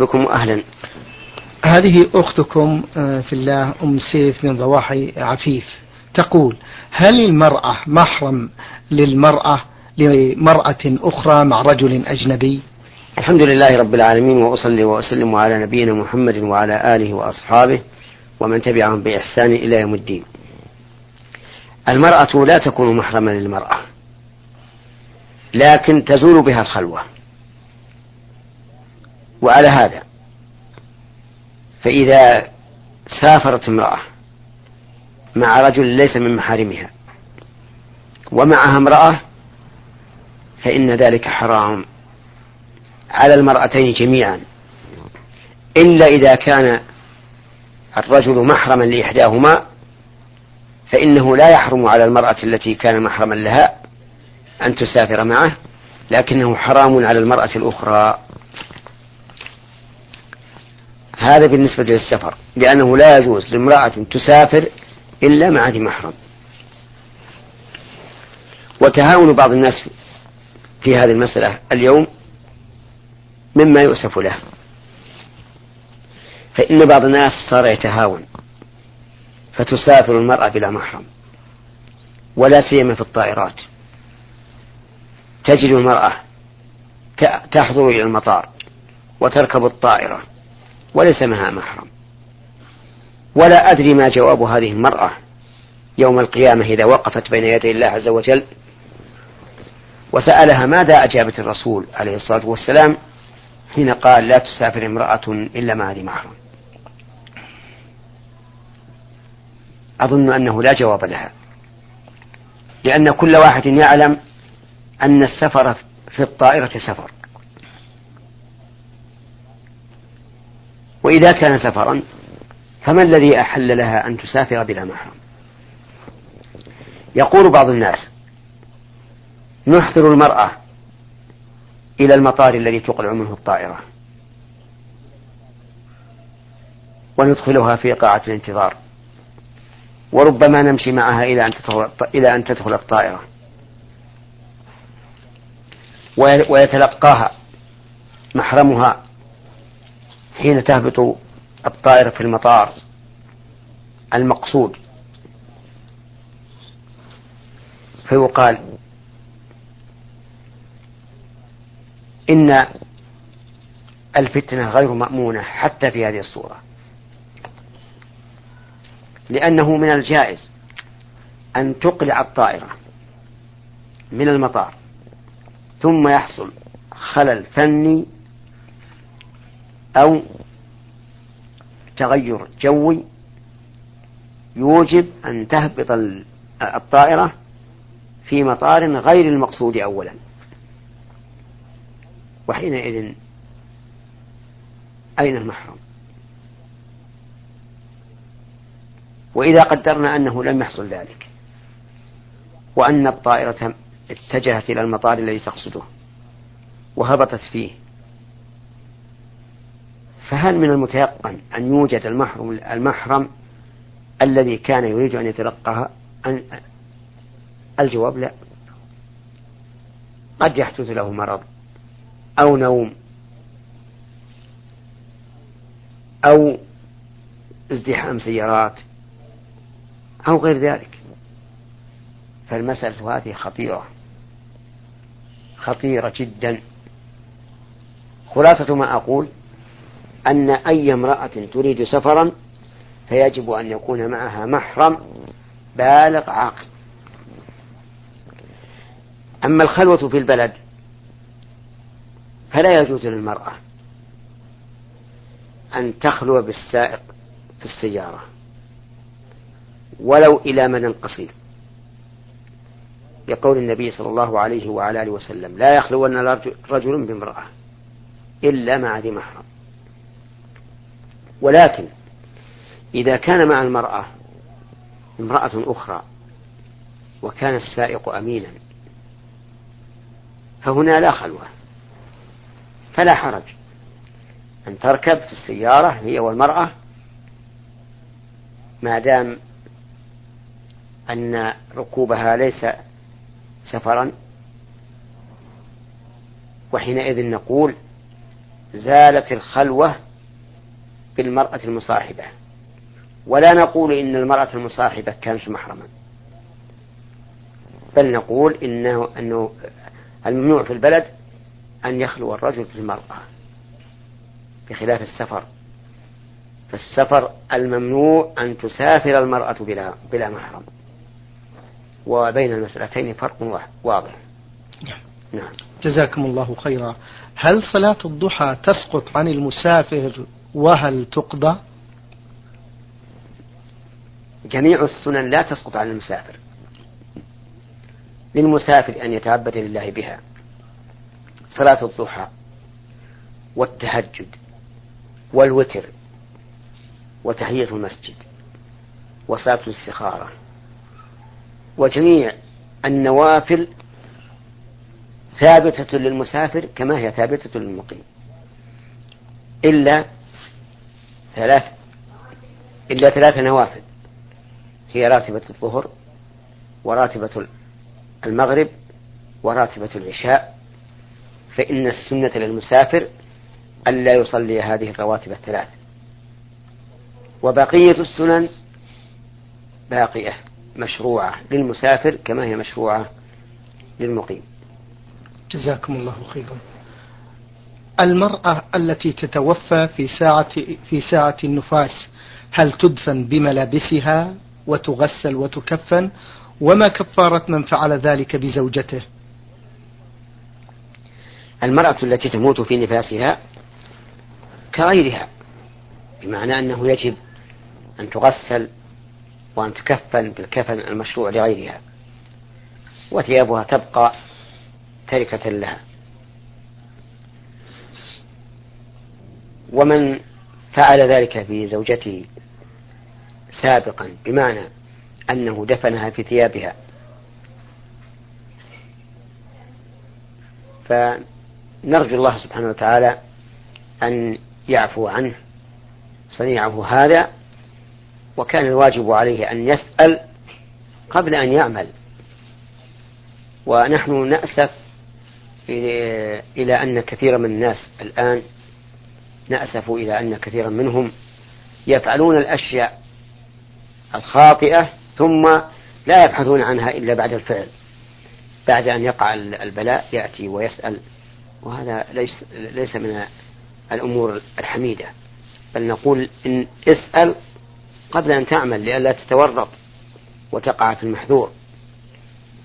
بكم أهلا. هذه أختكم آه، في الله أم سيف من ضواحي عفيف. تقول هل المرأة محرم للمرأة لمرأة أخرى مع رجل أجنبي؟ الحمد لله رب العالمين وأصلي وأسلم على نبينا محمد وعلى آله وأصحابه ومن تبعهم بإحسان إلى يوم الدين. المرأة لا تكون محرما للمرأة لكن تزول بها الخلوة. وعلى هذا. فإذا سافرت امرأة مع رجل ليس من محارمها ومعها امرأة فإن ذلك حرام على المرأتين جميعا. إلا إذا كان الرجل محرما لإحداهما فإنه لا يحرم على المرأة التي كان محرما لها أن تسافر معه لكنه حرام على المرأة الأخرى. هذا بالنسبة للسفر لأنه لا يجوز لامرأة تسافر إلا مع ذي محرم. وتهاون بعض الناس في هذه المسألة اليوم مما يؤسف له. فإن بعض الناس صار يتهاون فتسافر المرأة بلا محرم ولا سيما في الطائرات. تجد المرأة تحضر إلى المطار وتركب الطائرة. وليس معها محرم. ولا أدري ما جواب هذه المرأة يوم القيامة إذا وقفت بين يدي الله عز وجل وسألها ماذا أجابت الرسول عليه الصلاة والسلام حين قال لا تسافر امرأة إلا مع ذي محرم. أظن أنه لا جواب لها. لأن كل واحد يعلم أن السفر في الطائرة سفر. وإذا كان سفرا فما الذي أحل لها أن تسافر بلا محرم؟ يقول بعض الناس نحضر المرأة إلى المطار الذي تقلع منه الطائرة وندخلها في قاعة الانتظار وربما نمشي معها إلى أن تدخل إلى أن تدخل الطائرة. ويتلقاها محرمها حين تهبط الطائرة في المطار المقصود. فيقال إن الفتنة غير مأمونة حتى في هذه الصورة لأنه من الجائز أن تقلع الطائرة من المطار ثم يحصل خلل فني أو تغير جوي يوجب أن تهبط الطائرة في مطار غير المقصود أولا. وحينئذ أين المحرم؟ وإذا قدرنا أنه لم يحصل ذلك وأن الطائرة اتجهت إلى المطار الذي تقصده وهبطت فيه فهل من المتيقن أن يوجد المحرم المحرم الذي كان يريد أن يتلقاها الجواب لا. قد يحدث له مرض أو نوم أو ازدحام سيارات أو غير ذلك. فالمسألة هذه خطيرة. خطيرة جدا. خلاصة ما أقول أن أي امرأة تريد سفرا فيجب أن يكون معها محرم بالغ عاقل. أما الخلوة في البلد فلا يجوز للمرأة أن تخلو بالسائق في السيارة ولو إلى مدى قصير. يقول النبي صلى الله عليه وعلى آله وسلم لا يخلون رجل بامرأة إلا مع ذي محرم. ولكن إذا كان مع المرأة امرأة أخرى وكان السائق أمينا فهنا لا خلوة فلا حرج. أن تركب في السيارة هي والمرأة ما دام أن ركوبها ليس سفرا. وحينئذ نقول زالت الخلوة بالمرأة المصاحبة. ولا نقول إن المرأة المصاحبة كانت محرما. بل نقول إنه أنه الممنوع في البلد أن يخلو الرجل بالمرأة بخلاف السفر. فالسفر الممنوع أن تسافر المرأة بلا بلا محرم. وبين المسألتين فرق واضح. نعم. نعم. جزاكم الله خيرا. هل صلاة الضحى تسقط عن المسافر وهل تقضى؟ جميع السنن لا تسقط عن المسافر. للمسافر أن يتعبد لله بها. صلاة الضحى والتهجد والوتر وتحية المسجد وصلاة الاستخارة. وجميع النوافل ثابتة للمسافر كما هي ثابتة للمقيم. إلا ثلاث إلا ثلاث نوافل هي راتبة الظهر وراتبة المغرب وراتبة العشاء. فإن السنة للمسافر ألا يصلي هذه الرواتب الثلاث. وبقية السنن باقية مشروعة للمسافر كما هي مشروعة للمقيم. جزاكم الله خيرا. المرأة التي تتوفى في ساعة في ساعة النفاس هل تدفن بملابسها وتغسل وتكفن؟ وما كفارة من فعل ذلك بزوجته؟ المرأة التي تموت في نفاسها كغيرها بمعنى أنه يجب أن تغسل وأن تكفن بالكفن المشروع لغيرها وثيابها تبقى تركة لها. ومن فعل ذلك في زوجته سابقا بمعنى أنه دفنها في ثيابها. فنرجو الله سبحانه وتعالى أن يعفو عنه صنيعه هذا وكان الواجب عليه أن يسأل قبل أن يعمل. ونحن نأسف إلى أن كثيرا من الناس الآن نأسف إلى أن كثيرا منهم يفعلون الأشياء الخاطئة ثم لا يبحثون عنها إلا بعد الفعل بعد أن يقع البلاء يأتي ويسأل وهذا ليس ليس من الأمور الحميدة. بل نقول إن اسأل قبل أن تعمل لئلا تتورط وتقع في المحذور.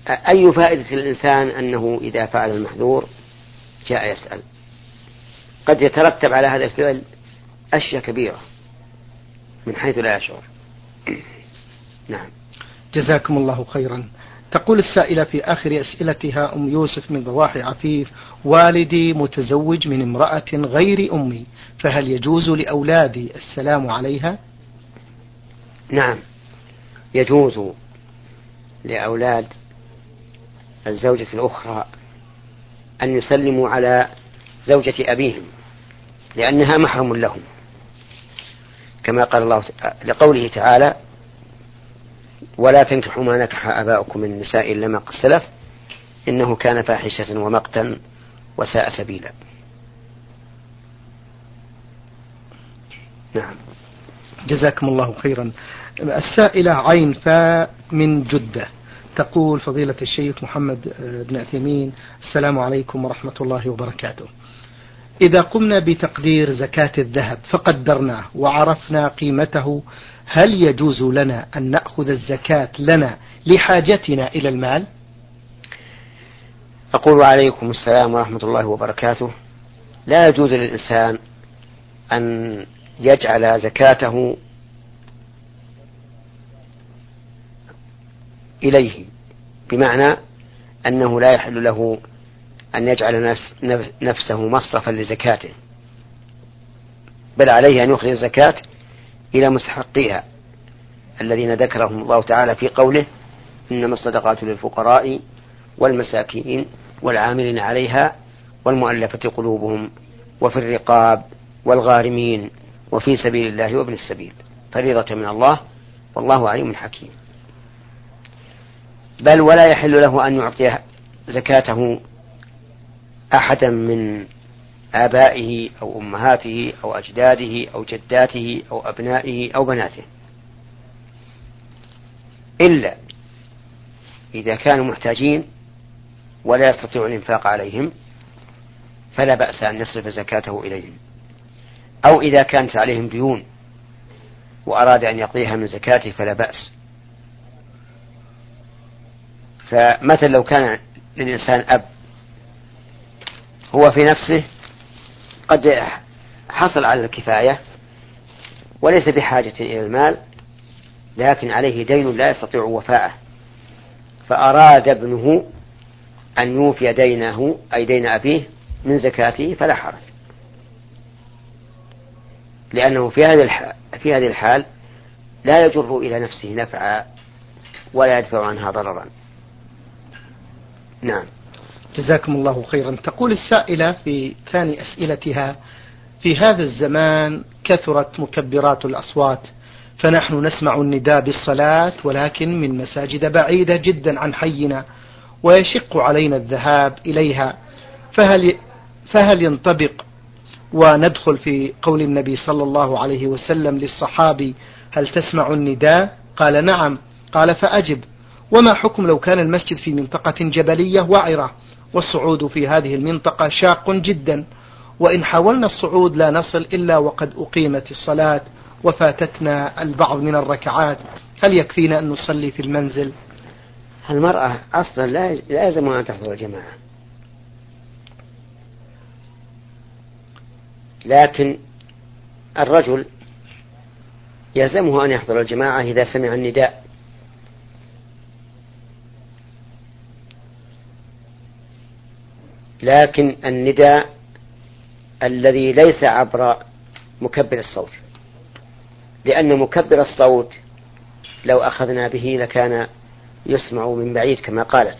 أي فائدة للإنسان أنه إذا فعل المحذور جاء يسأل؟ قد يترتب على هذا الفعل أشياء كبيرة من حيث لا يشعر. نعم. جزاكم الله خيرا. تقول السائلة في آخر أسئلتها أم يوسف من ضواحي عفيف والدي متزوج من امرأة غير أمي فهل يجوز لأولادي السلام عليها؟ نعم. يجوز لأولاد الزوجة الأخرى أن يسلموا على زوجة أبيهم لأنها محرم لهم. كما قال الله لقوله تعالى ولا تنكحوا ما نكح آباؤكم من النساء إلا ما قد سلف إنه كان فاحشة ومقتا وساء سبيلا. نعم. جزاكم الله خيرا. السائلة عين فاء من جدة. تقول فضيلة الشيخ محمد بن عثيمين السلام عليكم ورحمة الله وبركاته. إذا قمنا بتقدير زكاة الذهب فقدرناه وعرفنا قيمته هل يجوز لنا أن نأخذ الزكاة لنا لحاجتنا إلى المال؟ أقول عليكم السلام ورحمة الله وبركاته. لا يجوز للإنسان أن يجعل زكاته إليه بمعنى أنه لا يحل له أن يجعل نفس نفسه مصرفا لزكاته بل عليه أن يخرج الزكاة إلى مستحقيها. الذين ذكرهم الله تعالى في قوله إنما الصدقات للفقراء والمساكين والعاملين عليها والمؤلفة قلوبهم وفي الرقاب والغارمين وفي سبيل الله وابن السبيل. فريضة من الله والله عليم حكيم. بل ولا يحل له أن يعطي زكاته أحدا من آبائه أو أمهاته أو أجداده أو جداته أو أبنائه أو بناته. إلا إذا كانوا محتاجين ولا يستطيع الإنفاق عليهم فلا بأس أن يصرف زكاته إليهم. أو إذا كانت عليهم ديون وأراد أن يقضيها من زكاته فلا بأس. فمثلا لو كان للإنسان أب هو في نفسه قد حصل على الكفاية وليس بحاجة إلى المال لكن عليه دين لا يستطيع وفاءه. فأراد ابنه أن يوفي دينه أي دين أبيه من زكاته فلا حرج. لأنه في هذه الحال في هذه الحال لا يجر إلى نفسه نفعا ولا يدفع عنها ضررا. نعم. جزاكم الله خيرا. تقول السائلة في ثاني أسئلتها في هذا الزمان كثرت مكبرات الأصوات فنحن نسمع النداء بالصلاة ولكن من مساجد بعيدة جدا عن حينا ويشق علينا الذهاب إليها. فهل فهل ينطبق وندخل في قول النبي صلى الله عليه وسلم للصحابي هل تسمع النداء؟ قال نعم. قال فأجب. وما حكم لو كان المسجد في منطقة جبلية وعرة والصعود في هذه المنطقة شاق جدا. وإن حاولنا الصعود لا نصل إلا وقد أقيمت الصلاة وفاتتنا البعض من الركعات. هل يكفينا أن نصلي في المنزل؟ المرأة أصلا لا لازم أن تحضر الجماعة لكن الرجل يلزمه أن يحضر الجماعة إذا سمع النداء. لكن النداء الذي ليس عبر مكبر الصوت لأن مكبر الصوت لو أخذنا به لكان يسمع من بعيد كما قالت.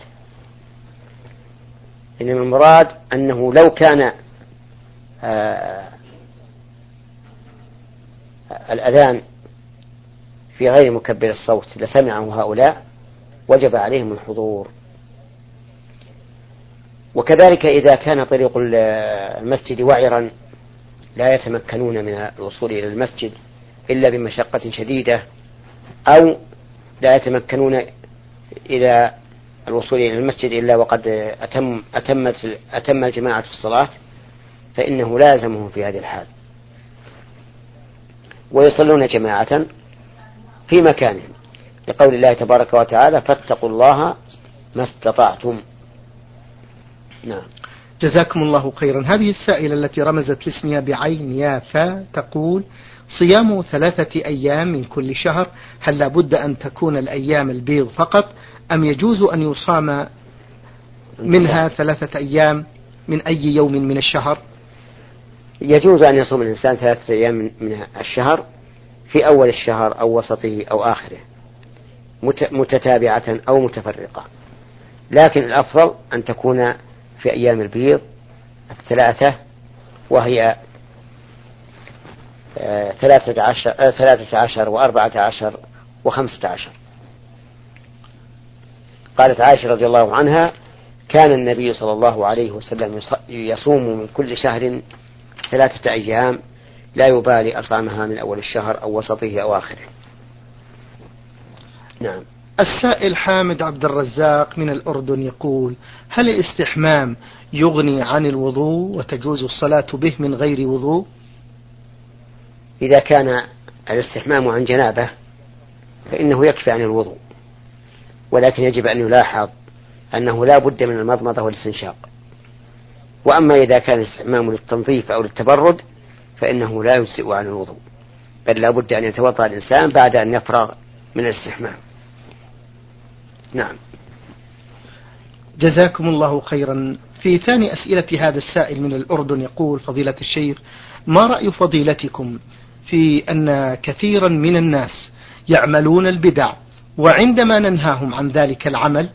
إنما المراد أنه لو كان آه الأذان في غير مكبر الصوت لسمعه هؤلاء وجب عليهم الحضور. وكذلك إذا كان طريق المسجد وعرا لا يتمكنون من الوصول إلى المسجد إلا بمشقة شديدة أو لا يتمكنون إلى الوصول إلى المسجد إلا وقد أتم أتمت أتم الجماعة في الصلاة فإنه لازمه في هذه الحال. ويصلون جماعة في مكانهم لقول الله تبارك وتعالى فاتقوا الله ما استطعتم. نعم. جزاكم الله خيرا. هذه السائلة التي رمزت لاسمها بعين يافا تقول صيام ثلاثة أيام من كل شهر هل لابد أن تكون الأيام البيض فقط أم يجوز أن يصام منها ثلاثة أيام من أي يوم من الشهر؟ يجوز أن يصوم الإنسان ثلاثة أيام من الشهر في أول الشهر أو وسطه أو آخره متتابعة أو متفرقة. لكن الأفضل أن تكون في أيام البيض الثلاثة وهي آه، ثلاثة عشر, آه، ثلاثة عشر وأربعة عشر وخمسة عشر. قالت عائشة رضي الله عنها كان النبي صلى الله عليه وسلم يصوم من كل شهر ثلاثة أيام لا يبالي أصامها من أول الشهر أو وسطه أو آخره. نعم. السائل حامد عبد الرزاق من الأردن يقول هل الاستحمام يغني عن الوضوء وتجوز الصلاة به من غير وضوء؟ إذا كان الاستحمام عن جنابة فإنه يكفي عن الوضوء ولكن يجب أن يلاحظ أنه لا بد من المضمضة والاستنشاق. وأما إذا كان الاستحمام للتنظيف أو للتبرد فإنه لا يجزئ عن الوضوء. بل لا بد أن يتوضأ الإنسان بعد أن يفرغ من الاستحمام. نعم. جزاكم الله خيرا. في ثاني أسئلة هذا السائل من الأردن يقول فضيلة الشيخ ما رأي فضيلتكم في أن كثيرا من الناس يعملون البدع وعندما ننهاهم عن ذلك العمل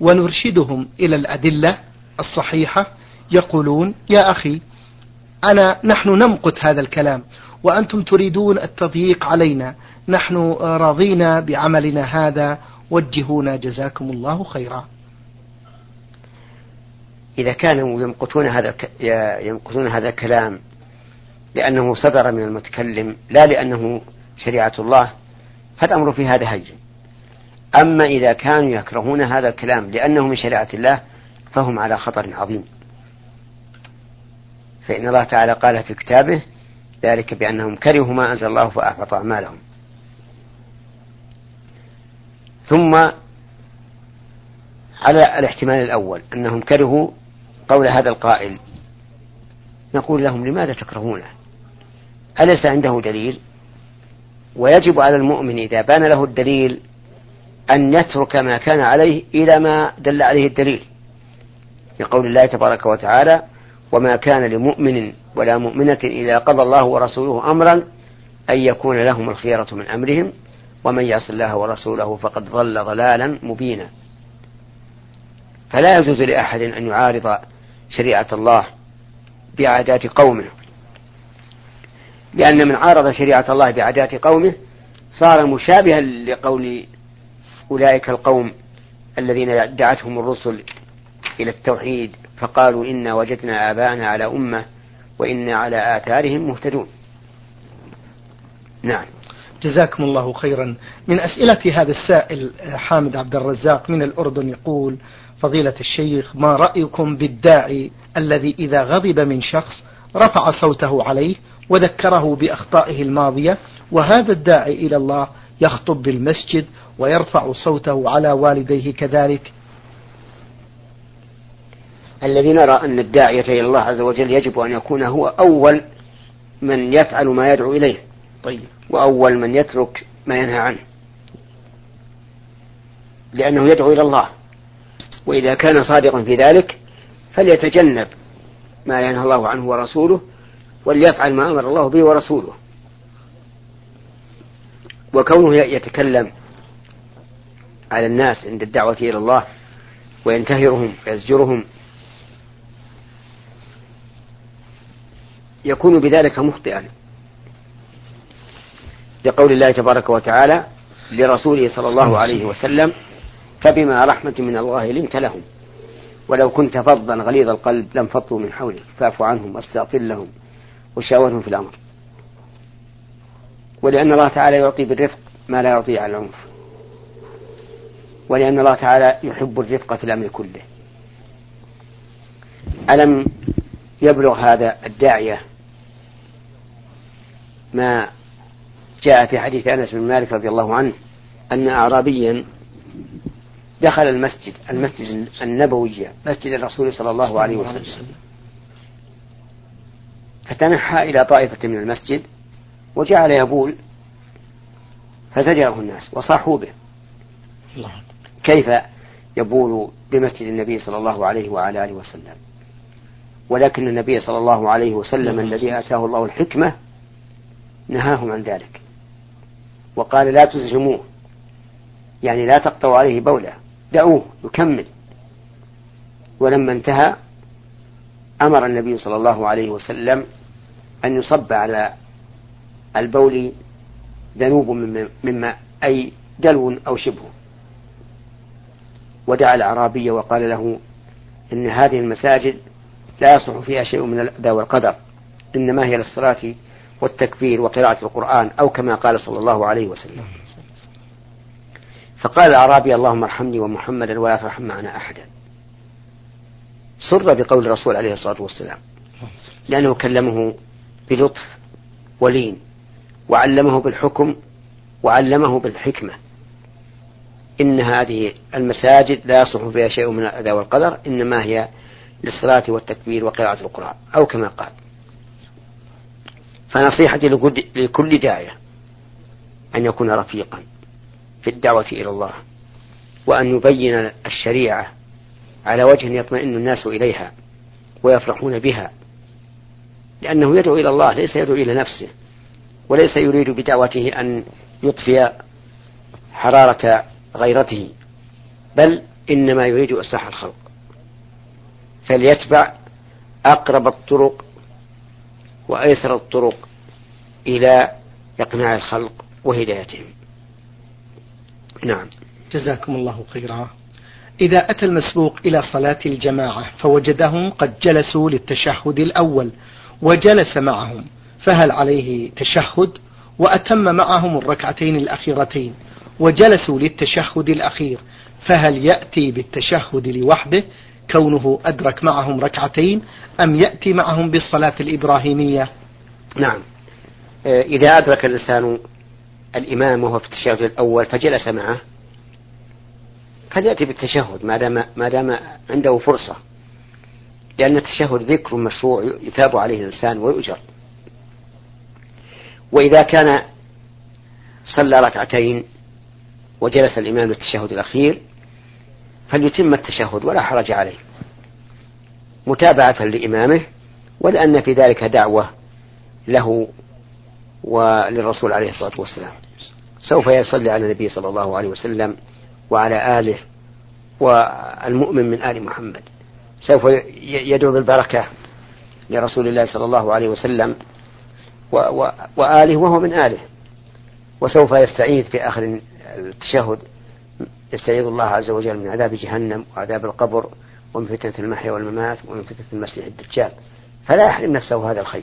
ونرشدهم إلى الأدلة الصحيحة يقولون يا أخي أنا نحن نمقت هذا الكلام وأنتم تريدون التضييق علينا. نحن راضين بعملنا هذا. وجهونا جزاكم الله خيرا. إذا كانوا يمقتون هذا يمقتون هذا الكلام لأنه صدر من المتكلم لا لأنه شريعة الله فالأمر في هذا هين. أما إذا كانوا يكرهون هذا الكلام لأنه من شريعة الله فهم على خطر عظيم. فإن الله تعالى قال في كتابه ذلك بأنهم كرهوا ما أنزل الله فأحبط أعمالهم. ثم على الاحتمال الأول أنهم كرهوا قول هذا القائل. نقول لهم لماذا تكرهونه؟ أليس عنده دليل؟ ويجب على المؤمن إذا بان له الدليل أن يترك ما كان عليه إلى ما دل عليه الدليل. لقول الله تبارك وتعالى وما كان لمؤمن ولا مؤمنة إذا قضى الله ورسوله أمرا أن يكون لهم الخيرة من أمرهم ومن يعص الله ورسوله فقد ضل ضلالا مبينا. فلا يجوز لأحد أن يعارض شريعة الله بعادات قومه. لأن من عارض شريعة الله بعادات قومه صار مشابها لقول أولئك القوم الذين دعتهم الرسل إلى التوحيد فقالوا إنا وجدنا آباءنا على أمة وإنا على آثارهم مهتدون. نعم. جزاكم الله خيرا. من أسئلة هذا السائل حامد عبد الرزاق من الأردن يقول فضيلة الشيخ ما رأيكم بالداعي الذي إذا غضب من شخص رفع صوته عليه وذكره بأخطائه الماضية وهذا الداعي إلى الله يخطب بالمسجد ويرفع صوته على والديه كذلك؟ الذي نرى أن الداعية إلى الله عز وجل يجب أن يكون هو أول من يفعل ما يدعو إليه. طيب. وأول من يترك ما ينهى عنه. لأنه يدعو إلى الله. وإذا كان صادقا في ذلك فليتجنب ما ينهى الله عنه ورسوله وليفعل ما أمر الله به ورسوله. وكونه يتكلم على الناس عند الدعوة إلى الله وينتهرهم ويزجرهم يكون بذلك مخطئا. لقول الله تبارك وتعالى لرسوله صلى الله عليه وسلم فبما رحمة من الله لنت لهم ولو كنت فظا غليظ القلب لانفضوا من حولك فاعف عنهم واستغفر لهم وشاورهم في الأمر. ولأن الله تعالى يعطي بالرفق ما لا يعطي على العنف. ولأن الله تعالى يحب الرفق في الأمر كله. ألم يبلغ هذا الداعية ما جاء في حديث أنس بن مالك رضي الله عنه أن أعرابيا دخل المسجد المسجد النبوي مسجد الرسول صلى الله عليه وسلم. فتنحى إلى طائفة من المسجد وجعل يبول فزجره الناس وصاحوا به. كيف يبول بمسجد النبي صلى الله عليه وعلى آله وسلم؟ ولكن النبي صلى الله عليه وسلم الذي آتاه الله الحكمة نهاهم عن ذلك. وقال لا تزجموه يعني لا تقطعوا عليه بوله. دعوه يكمل. ولما انتهى أمر النبي صلى الله عليه وسلم أن يصب على البول ذنوب من ماء أي دلو أو شبه. ودعا الأعرابي وقال له إن هذه المساجد لا يصلح فيها شيء من الأذى والقدر. إنما هي للصلاة والتكبير وقراءة القرآن أو كما قال صلى الله عليه وسلم. فقال الأعرابي اللهم ارحمني ومحمدا ولا ترحم معنا أحدا. سر بقول الرسول عليه الصلاة والسلام. لأنه كلمه بلطف ولين وعلمه بالحكم وعلمه بالحكمة. إن هذه المساجد لا يصلح فيها شيء من الأذى والقدر إنما هي للصلاة والتكبير وقراءة القرآن أو كما قال. فنصيحتي لكل داعية أن يكون رفيقا في الدعوة إلى الله وأن يبين الشريعة على وجه يطمئن الناس إليها ويفرحون بها لأنه يدعو إلى الله ليس يدعو إلى نفسه وليس يريد بدعوته أن يطفئ حرارة غيرته بل إنما يريد إصلاح الخلق فليتبع أقرب الطرق وأيسر الطرق إلى إقناع الخلق وهدايتهم. نعم. جزاكم الله خيرا. إذا أتى المسبوق إلى صلاة الجماعة فوجدهم قد جلسوا للتشهد الأول وجلس معهم فهل عليه تشهد؟ وأتم معهم الركعتين الأخيرتين وجلسوا للتشهد الأخير فهل يأتي بالتشهد لوحده؟ كونه أدرك معهم ركعتين أم يأتي معهم بالصلاة الإبراهيمية؟ نعم. آه، إذا أدرك الإنسان الإمام وهو في التشهد الأول فجلس معه. فليأتي بالتشهد ما دام ما دام عنده فرصة. لأن التشهد ذكر مشروع يثاب عليه الإنسان ويؤجر. وإذا كان صلى ركعتين وجلس الإمام للتشهد الأخير فليتم التشهد ولا حرج عليه. متابعة لإمامه ولأن في ذلك دعوة له وللرسول عليه الصلاة والسلام. سوف يصلي على النبي صلى الله عليه وسلم وعلى آله والمؤمن من آل محمد. سوف يدعو بالبركة لرسول الله صلى الله عليه وسلم وآله وهو من آله. وسوف يستعيذ في آخر التشهد يستعيذ الله عز وجل من عذاب جهنم وعذاب القبر ومن فتنة المحيا والممات ومن فتنة المسيح الدجال. فلا يحرم نفسه هذا الخير.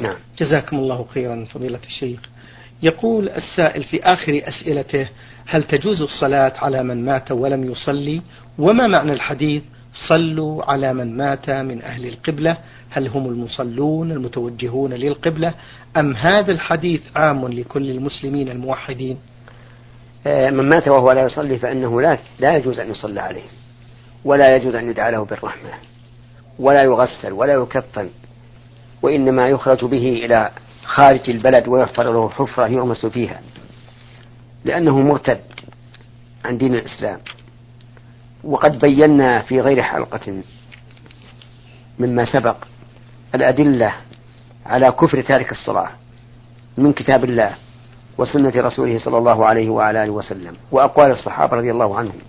نعم. جزاكم الله خيرا فضيلة الشيخ. يقول السائل في آخر أسئلته هل تجوز الصلاة على من مات ولم يصلي؟ وما معنى الحديث صلوا على من مات من أهل القبلة؟ هل هم المصلون المتوجهون للقبلة؟ أم هذا الحديث عام لكل المسلمين الموحدين؟ من مات وهو لا يصلي فإنه لا, لا يجوز أن يصلى عليه ولا يجوز أن يدعى له بالرحمة ولا يغسل ولا يكفن وإنما يخرج به إلى خارج البلد ويحفر له حفرة يغمس فيها لأنه مرتد عن دين الإسلام. وقد بينا في غير حلقة مما سبق الأدلة على كفر تارك الصلاة من كتاب الله. وسنة رسوله صلى الله عليه وعلى آله وسلم وأقوال الصحابة رضي الله عنهم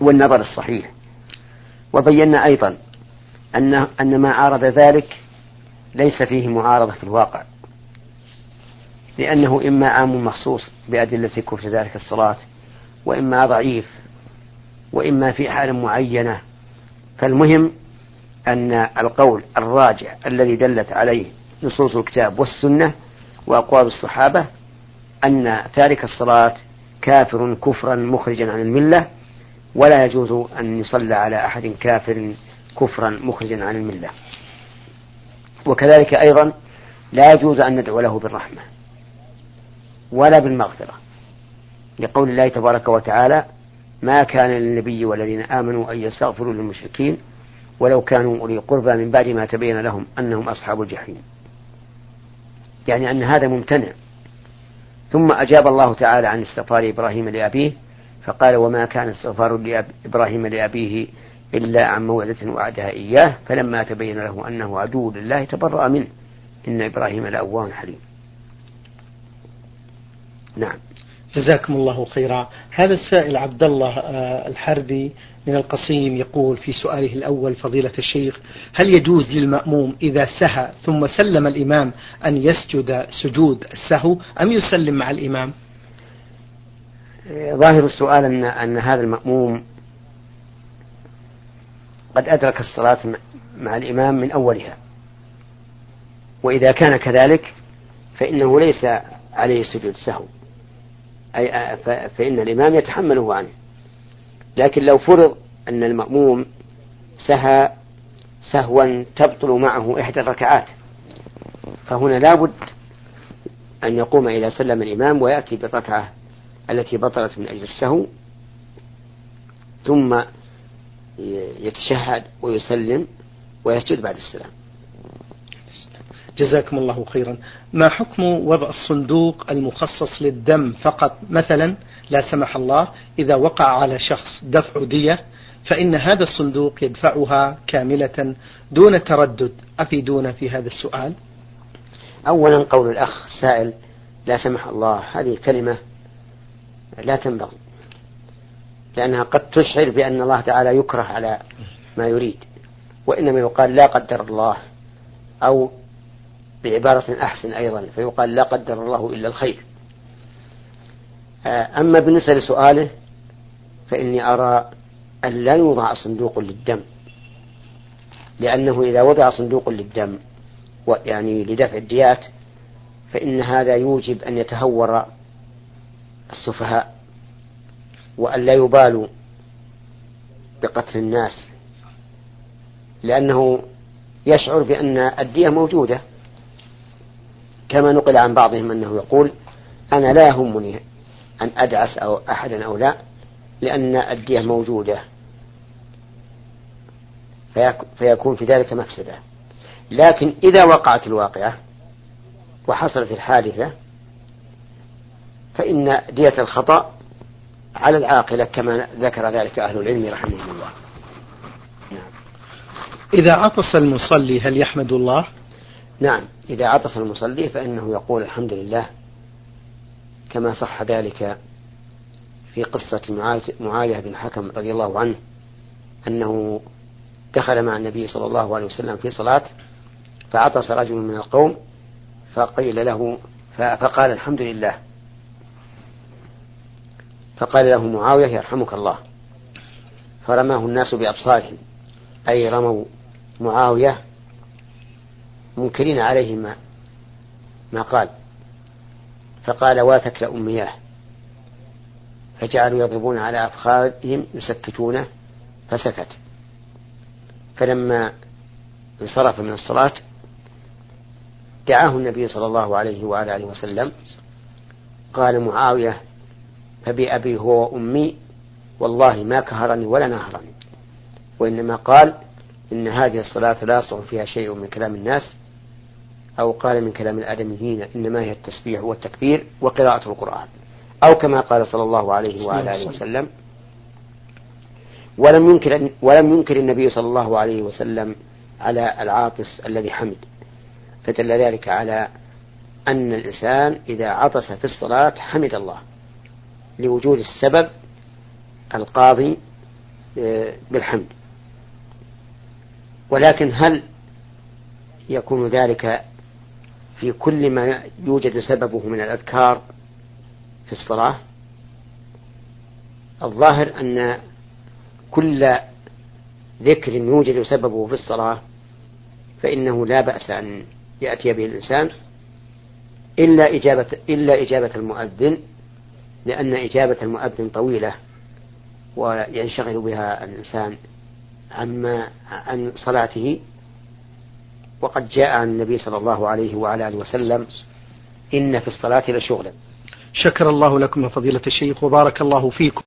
والنظر الصحيح. وبينا أيضا أن أن ما عارض ذلك ليس فيه معارضة في الواقع لأنه إما عام مخصوص بأدلة كفر ذلك الصلاة وإما ضعيف وإما في حال معينة. فالمهم أن القول الراجع الذي دلت عليه نصوص الكتاب والسنة وأقوال الصحابة أن تارك الصلاة كافر كفرا مخرجا عن الملة ولا يجوز أن يصلى على أحد كافر كفرا مخرجا عن الملة. وكذلك أيضا لا يجوز أن ندعو له بالرحمة ولا بالمغفرة لقول الله تبارك وتعالى ما كان للنبي والذين آمنوا أن يستغفروا للمشركين ولو كانوا أولي قربى من بعد ما تبين لهم أنهم أصحاب الجحيم. يعني أن هذا ممتنع. ثم أجاب الله تعالى عن استغفار إبراهيم لأبيه فقال وما كان استغفار إبراهيم لأبيه إلا عن موعدة وعدها إياه فلما تبين له أنه عدو لله تبرأ منه إن إبراهيم لأواه حليم. نعم. جزاكم الله خيرا. هذا السائل عبد الله آه، الحربي من القصيم يقول في سؤاله الأول فضيلة الشيخ هل يجوز للمأموم إذا سهى ثم سلم الإمام أن يسجد سجود السهو أم يسلم مع الإمام؟ ظاهر السؤال أن, أن هذا المأموم قد أدرك الصلاة مع الإمام من أولها. وإذا كان كذلك فإنه ليس عليه سجود سهو أي فإن الإمام يتحمله عنه. لكن لو فرض أن المأموم سهى سهوا تبطل معه إحدى الركعات فهنا لابد أن يقوم إذا سلم الإمام ويأتي بالركعة التي بطلت من أجل السهو ثم يتشهد ويسلم ويسجد بعد السلام. جزاكم الله خيرا. ما حكم وضع الصندوق المخصص للدم فقط؟ مثلا لا سمح الله إذا وقع على شخص دفع دية فإن هذا الصندوق يدفعها كاملة دون تردد. أفيدونا في هذا السؤال؟ أولا قول الأخ السائل لا سمح الله هذه كلمة لا تنبغي لأنها قد تشعر بأن الله تعالى يكره على ما يريد وإنما يقال لا قدر الله أو بعبارة أحسن أيضا فيقال لا قدر الله إلا الخير. آه، أما بالنسبة لسؤاله فإني أرى أن لا يوضع صندوق للدم لأنه إذا وضع صندوق للدم يعني لدفع الديات فإن هذا يوجب أن يتهور السفهاء وأن لا يبالوا بقتل الناس لأنه يشعر بأن الدية موجودة. كما نقل عن بعضهم أنه يقول أنا لا يهمني أن أدعس أو أحدا أو لا لأن الدية موجودة. فيكون في ذلك مفسدة. لكن إذا وقعت الواقعة وحصلت الحادثة فإن دية الخطأ على العاقلة كما ذكر ذلك أهل العلم رحمهم الله. نعم. إذا عطس المصلي هل يحمد الله؟ نعم إذا عطس المصلي فإنه يقول الحمد لله كما صح ذلك في قصة معاوية بن حكم رضي الله عنه أنه دخل مع النبي صلى الله عليه وسلم في صلاة فعطس رجل من القوم فقيل له فقال الحمد لله. فقال له معاوية يرحمك الله. فرماه الناس بأبصارهم أي رموا معاوية منكرين عليه ما ما قال. فقال واتك لأمياه. فجعلوا يضربون على أفخاذهم يسكتونه فسكت. فلما انصرف من الصلاة دعاه النبي صلى الله عليه وعلى آله وسلم. قال معاوية فبأبي هو وأمي والله ما كهرني ولا نهرني. وإنما قال إن هذه الصلاة لا يصلح فيها شيء من كلام الناس أو قال من كلام الآدميين إنما هي التسبيح والتكبير وقراءة القرآن أو كما قال صلى الله عليه وعلى آله وسلم ولم ينكر ولم ينكر النبي صلى الله عليه وسلم على العاطس الذي حمد فدل ذلك على أن الإنسان إذا عطس في الصلاة حمد الله لوجود السبب القاضي آه، بالحمد. ولكن هل يكون ذلك في كل ما يوجد سببه من الأذكار في الصلاة الظاهر أن كل ذكر يوجد سببه في الصلاة فإنه لا بأس أن يأتي به الإنسان إلا إجابة إلا إجابة المؤذن لأن إجابة المؤذن طويلة وينشغل بها الإنسان عما عن صلاته وقد جاء عن النبي صلى الله عليه وعلى آله وسلم إن في الصلاة لشغلا شكر الله لكم يا فضيلة الشيخ وبارك الله فيكم.